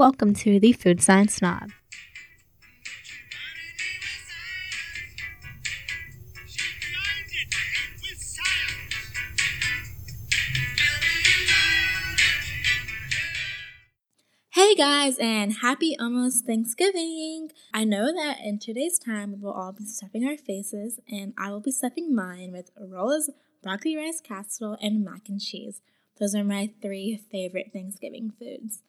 Welcome to the Food Science Snob. Hey guys, and happy almost Thanksgiving! I know that in today's time we will all be stuffing our faces, and I will be stuffing mine with Rola's broccoli rice casserole and mac and cheese. Those are my three favorite Thanksgiving foods.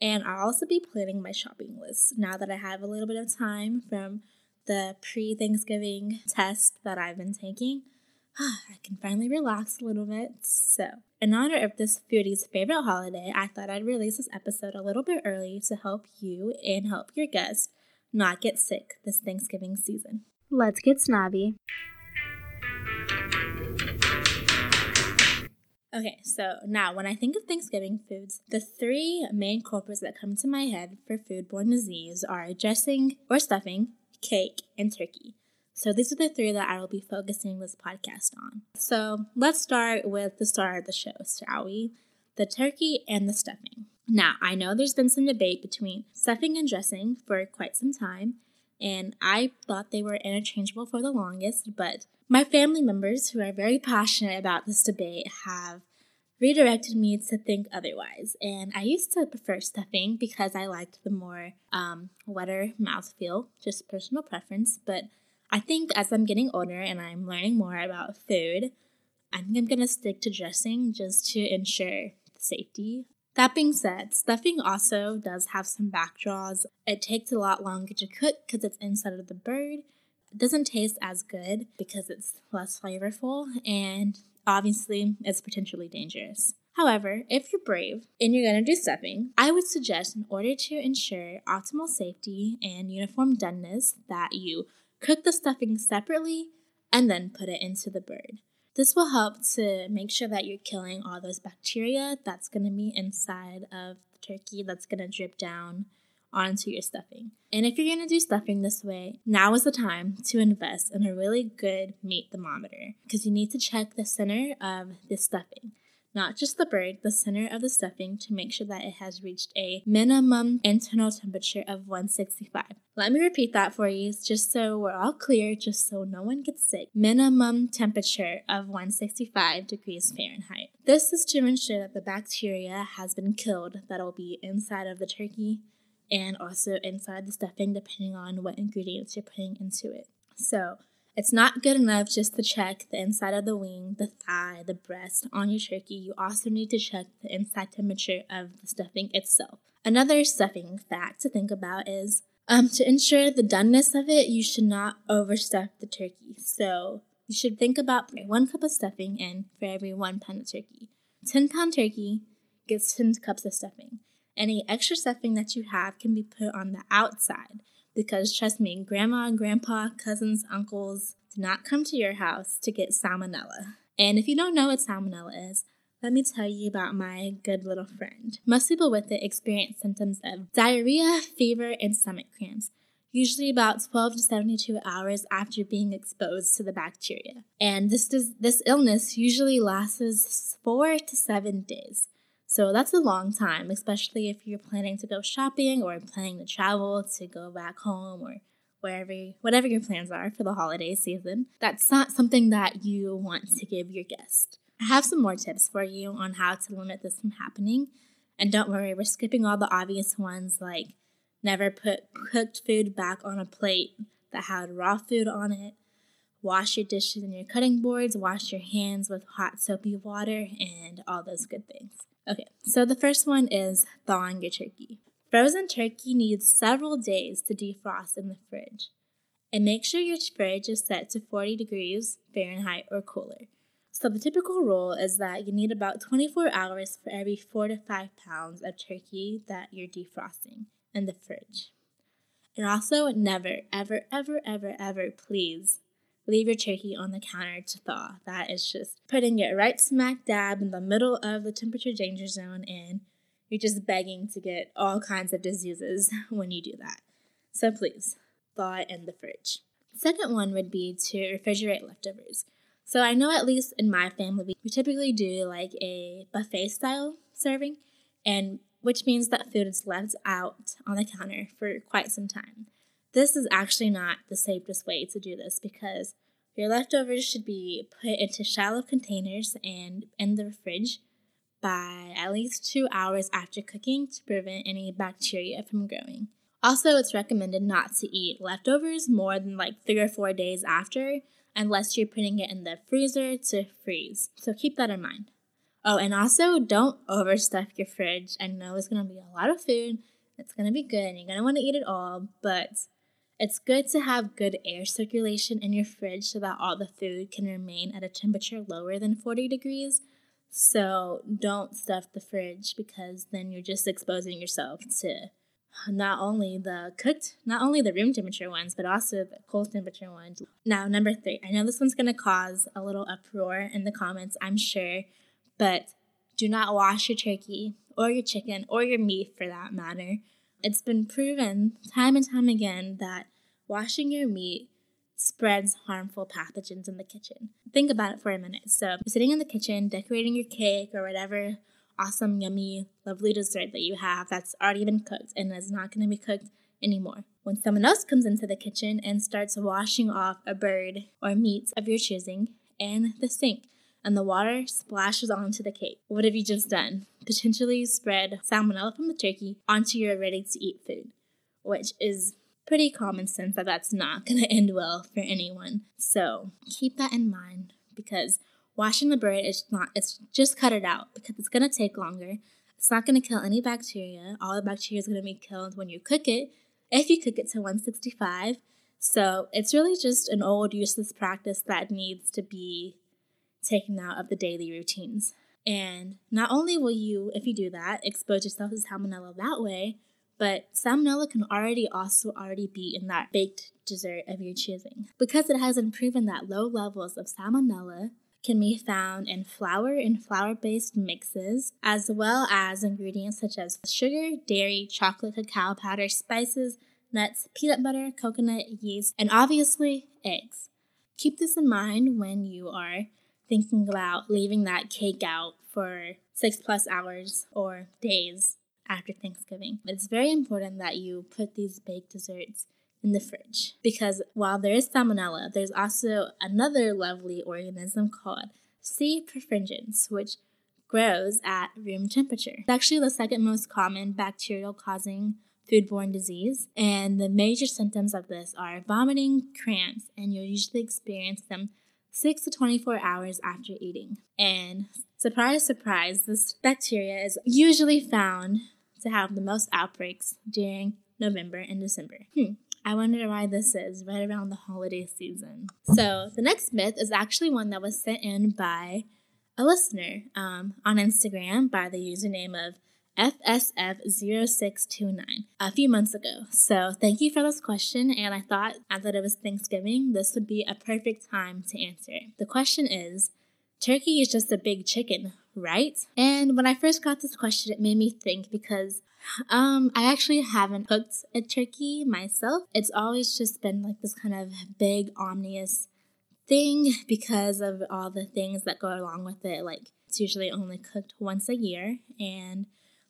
And I'll also be planning my shopping list now that I have a little bit of time from the pre Thanksgiving test that I've been taking. I can finally relax a little bit. So, in honor of this foodie's favorite holiday, I thought I'd release this episode a little bit early to help you and help your guests not get sick this Thanksgiving season. Let's get snobby. Okay, so now when I think of Thanksgiving foods, the three main culprits that come to my head for foodborne disease are dressing or stuffing, cake, and turkey. So these are the three that I will be focusing this podcast on. So let's start with the star of the show, shall we? The turkey and the stuffing. Now, I know there's been some debate between stuffing and dressing for quite some time, and I thought they were interchangeable for the longest, but my family members, who are very passionate about this debate, have redirected me to think otherwise. And I used to prefer stuffing because I liked the more um, wetter mouthfeel, just personal preference. But I think as I'm getting older and I'm learning more about food, I think I'm to stick to dressing just to ensure safety. That being said, stuffing also does have some back draws. It takes a lot longer to cook because it's inside of the bird it doesn't taste as good because it's less flavorful and obviously it's potentially dangerous. However, if you're brave and you're going to do stuffing, I would suggest in order to ensure optimal safety and uniform doneness that you cook the stuffing separately and then put it into the bird. This will help to make sure that you're killing all those bacteria that's going to be inside of the turkey that's going to drip down onto your stuffing. And if you're going to do stuffing this way, now is the time to invest in a really good meat thermometer because you need to check the center of the stuffing. Not just the bird, the center of the stuffing to make sure that it has reached a minimum internal temperature of 165. Let me repeat that for you just so we're all clear, just so no one gets sick. Minimum temperature of 165 degrees Fahrenheit. This is to ensure that the bacteria has been killed that'll be inside of the turkey and also inside the stuffing, depending on what ingredients you're putting into it. So, it's not good enough just to check the inside of the wing, the thigh, the breast on your turkey. You also need to check the inside temperature of the stuffing itself. Another stuffing fact to think about is um, to ensure the doneness of it, you should not overstuff the turkey. So you should think about one cup of stuffing in for every one pound of turkey. 10 pound turkey gets 10 cups of stuffing. Any extra stuffing that you have can be put on the outside because trust me, grandma and grandpa, cousins, uncles do not come to your house to get salmonella. And if you don't know what salmonella is, let me tell you about my good little friend. Most people with it experience symptoms of diarrhea, fever, and stomach cramps, usually about 12 to 72 hours after being exposed to the bacteria. And this, does, this illness usually lasts four to seven days. So that's a long time, especially if you're planning to go shopping or planning to travel to go back home or wherever, whatever your plans are for the holiday season. That's not something that you want to give your guest. I have some more tips for you on how to limit this from happening. And don't worry, we're skipping all the obvious ones like never put cooked food back on a plate that had raw food on it. Wash your dishes and your cutting boards, wash your hands with hot soapy water, and all those good things. Okay, so the first one is thawing your turkey. Frozen turkey needs several days to defrost in the fridge. And make sure your fridge is set to 40 degrees Fahrenheit or cooler. So the typical rule is that you need about 24 hours for every 4 to 5 pounds of turkey that you're defrosting in the fridge. And also never, ever, ever, ever, ever, please leave your turkey on the counter to thaw. That is just putting it right smack dab in the middle of the temperature danger zone, and you're just begging to get all kinds of diseases when you do that. So please, thaw it in the fridge. Second one would be to refrigerate leftovers. So I know at least in my family, we typically do like a buffet style serving, and which means that food is left out on the counter for quite some time. This is actually not the safest way to do this because your leftovers should be put into shallow containers and in the fridge by at least two hours after cooking to prevent any bacteria from growing. Also, it's recommended not to eat leftovers more than like three or four days after, unless you're putting it in the freezer to freeze. So keep that in mind. Oh, and also don't overstuff your fridge. I know it's gonna be a lot of food, it's gonna be good, and you're gonna wanna eat it all, but it's good to have good air circulation in your fridge so that all the food can remain at a temperature lower than 40 degrees. So don't stuff the fridge because then you're just exposing yourself to not only the cooked, not only the room temperature ones, but also the cold temperature ones. Now, number three, I know this one's to cause a little uproar in the comments, I'm sure, but do not wash your turkey or your chicken or your meat for that matter it's been proven time and time again that washing your meat spreads harmful pathogens in the kitchen. Think about it for a minute. So, sitting in the kitchen decorating your cake or whatever awesome, yummy, lovely dessert that you have that's already been cooked and is not going to be cooked anymore. When someone else comes into the kitchen and starts washing off a bird or meat of your choosing in the sink, and the water splashes onto the cake. What have you just done? Potentially spread salmonella from the turkey onto your ready to eat food, which is pretty common sense that that's not going to end well for anyone. So keep that in mind because washing the bird is not, it's just cut it out because it's going to take longer. It's not going to kill any bacteria. All the bacteria is going to be killed when you cook it, if you cook it to 165. So it's really just an old useless practice that needs to be taken out of the daily routines. And not only will you, if you do that, expose yourself to salmonella that way, but salmonella can already also already be in that baked dessert of your choosing. Because it has been proven that low levels of salmonella can be found in flour and flour based mixes, as well as ingredients such as sugar, dairy, chocolate, cacao powder, spices, nuts, peanut butter, coconut, yeast, and obviously eggs. Keep this in mind when you are thinking about leaving that cake out for six plus hours or days after Thanksgiving. It's very important that you put these baked desserts in the fridge because while there is salmonella, there's also another lovely organism called C. perfringens, which grows at room temperature. It's actually the second most common bacterial causing foodborne disease, and the major symptoms of this are vomiting, cramps, and you'll usually experience them 6 to 24 hours after eating. And surprise, surprise, this bacteria is usually found to have the most outbreaks during November and December. Hmm. I wonder why this is right around the holiday season. So, the next myth is actually one that was sent in by a listener um, on Instagram by the username of FSF0629 a few months ago. So thank you for this question, and I thought as that it was Thanksgiving, this would be a perfect time to answer. The question is Turkey is just a big chicken, right? And when I first got this question, it made me think because um, I actually haven't cooked a turkey myself. It's always just been like this kind of big, omnious thing because of all the things that go along with it. Like, it's usually only cooked once a year, and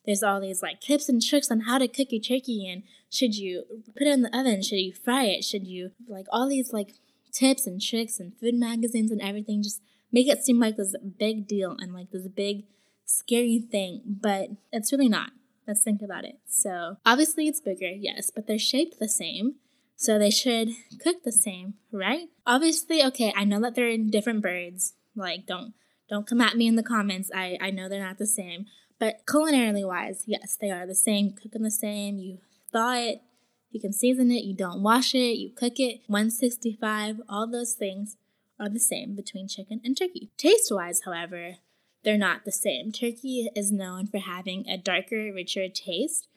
there's all these like tips and tricks on how to cook your turkey and should you put it in the oven, should you fry it, should you like all these like tips and tricks and food magazines and everything just make it seem like this big deal and like this big scary thing, but it's really not. Let's think about it. So, obviously it's bigger, yes, but they're shaped the same. So they should cook the same, right? Obviously, okay, I know that they're different birds. Like don't don't come at me in the comments. I I know they're not the same. But culinarily wise, yes, they are the same. cooking the same. You thaw it, you can season it, you don't wash it, you cook it. 165, all those things are the same between chicken and turkey. Taste wise, however, they're not the same. Turkey is known for having a darker, richer taste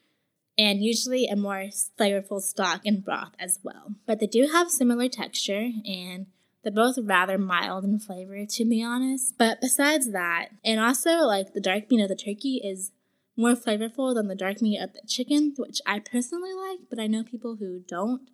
and usually a more flavorful stock and broth as well. But they do have similar texture and they're both rather mild in flavor, to be honest. But besides that, and also like the dark meat of the turkey is more flavorful than the dark meat of the chicken, which I personally like, but I know people who don't.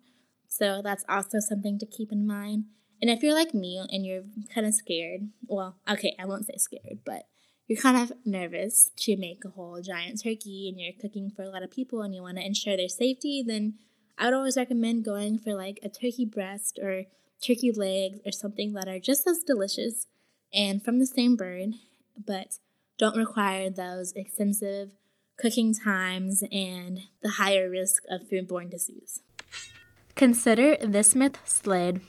So that's also something to keep in mind. And if you're like me and you're kind of scared, well, okay, I won't say scared, but you're kind of nervous to make a whole giant turkey and you're cooking for a lot of people and you want to ensure their safety, then I would always recommend going for like a turkey breast or turkey legs or something that are just as delicious and from the same bird, but don't require those extensive cooking times and the higher risk of foodborne disease. Consider this myth slid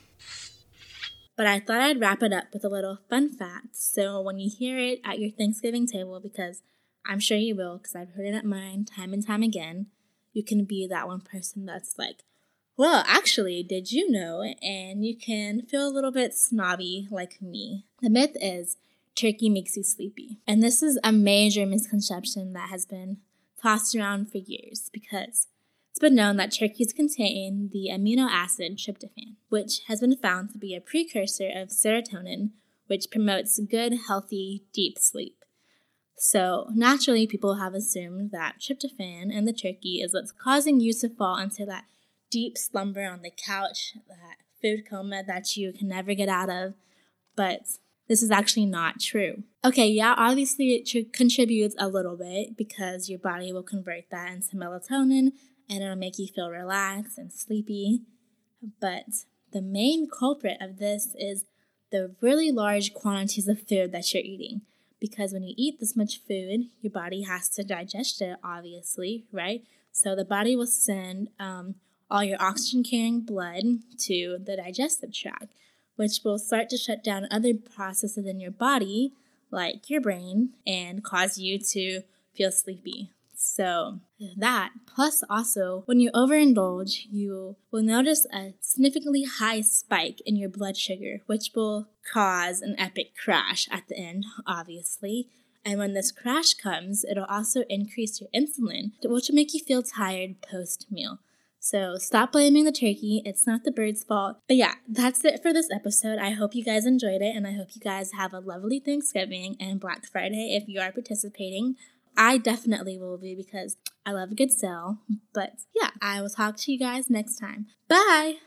but I thought I'd wrap it up with a little fun fact. So when you hear it at your Thanksgiving table, because I'm sure you will, because I've heard it at mine time and time again, you can be that one person that's like, well, actually, did you know? And you can feel a little bit snobby like me. The myth is turkey makes you sleepy. And this is a major misconception that has been tossed around for years because it's been known that turkeys contain the amino acid tryptophan, which has been found to be a precursor of serotonin, which promotes good, healthy, deep sleep. So, naturally, people have assumed that tryptophan in the turkey is what's causing you to fall into that deep slumber on the couch, that food coma that you can never get out of. But this is actually not true. Okay, yeah, obviously it tr- contributes a little bit because your body will convert that into melatonin, and it'll make you feel relaxed and sleepy. But the main culprit of this is the really large quantities of food that you're eating. Because when you eat this much food, your body has to digest it, obviously, right? So the body will send um, all your oxygen carrying blood to the digestive tract, which will start to shut down other processes in your body, like your brain, and cause you to feel sleepy. So, that plus also when you overindulge, you will notice a significantly high spike in your blood sugar, which will cause an epic crash at the end, obviously. And when this crash comes, it'll also increase your insulin, which will make you feel tired post meal. So stop blaming the turkey. It's not the bird's fault. But yeah, that's it for this episode. I hope you guys enjoyed it and I hope you guys have a lovely Thanksgiving and Black Friday if you are participating. I definitely will be because I love a good sale. But yeah, I will talk to you guys next time. Bye!